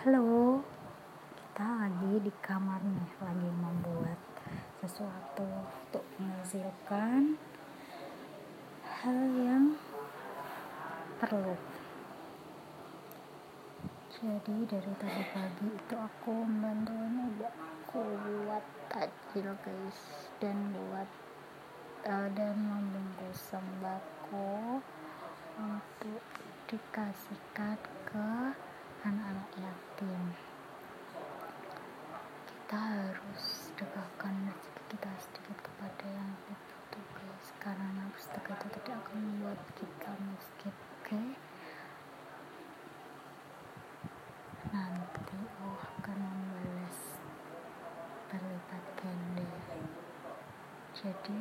Halo, kita lagi di kamar nih, lagi membuat sesuatu untuk menghasilkan hal yang perlu. Jadi dari tadi pagi itu aku membantuin aku buat takjil guys. Dan buat uh, dan membungkus sembako untuk dikasihkan ke anak-anak yatim kita harus dekatkan rezeki kita sedikit kepada yang butuh guys karena sedekah itu tidak akan membuat kita miskin oke okay? nanti Allah akan membalas berlipat ganda jadi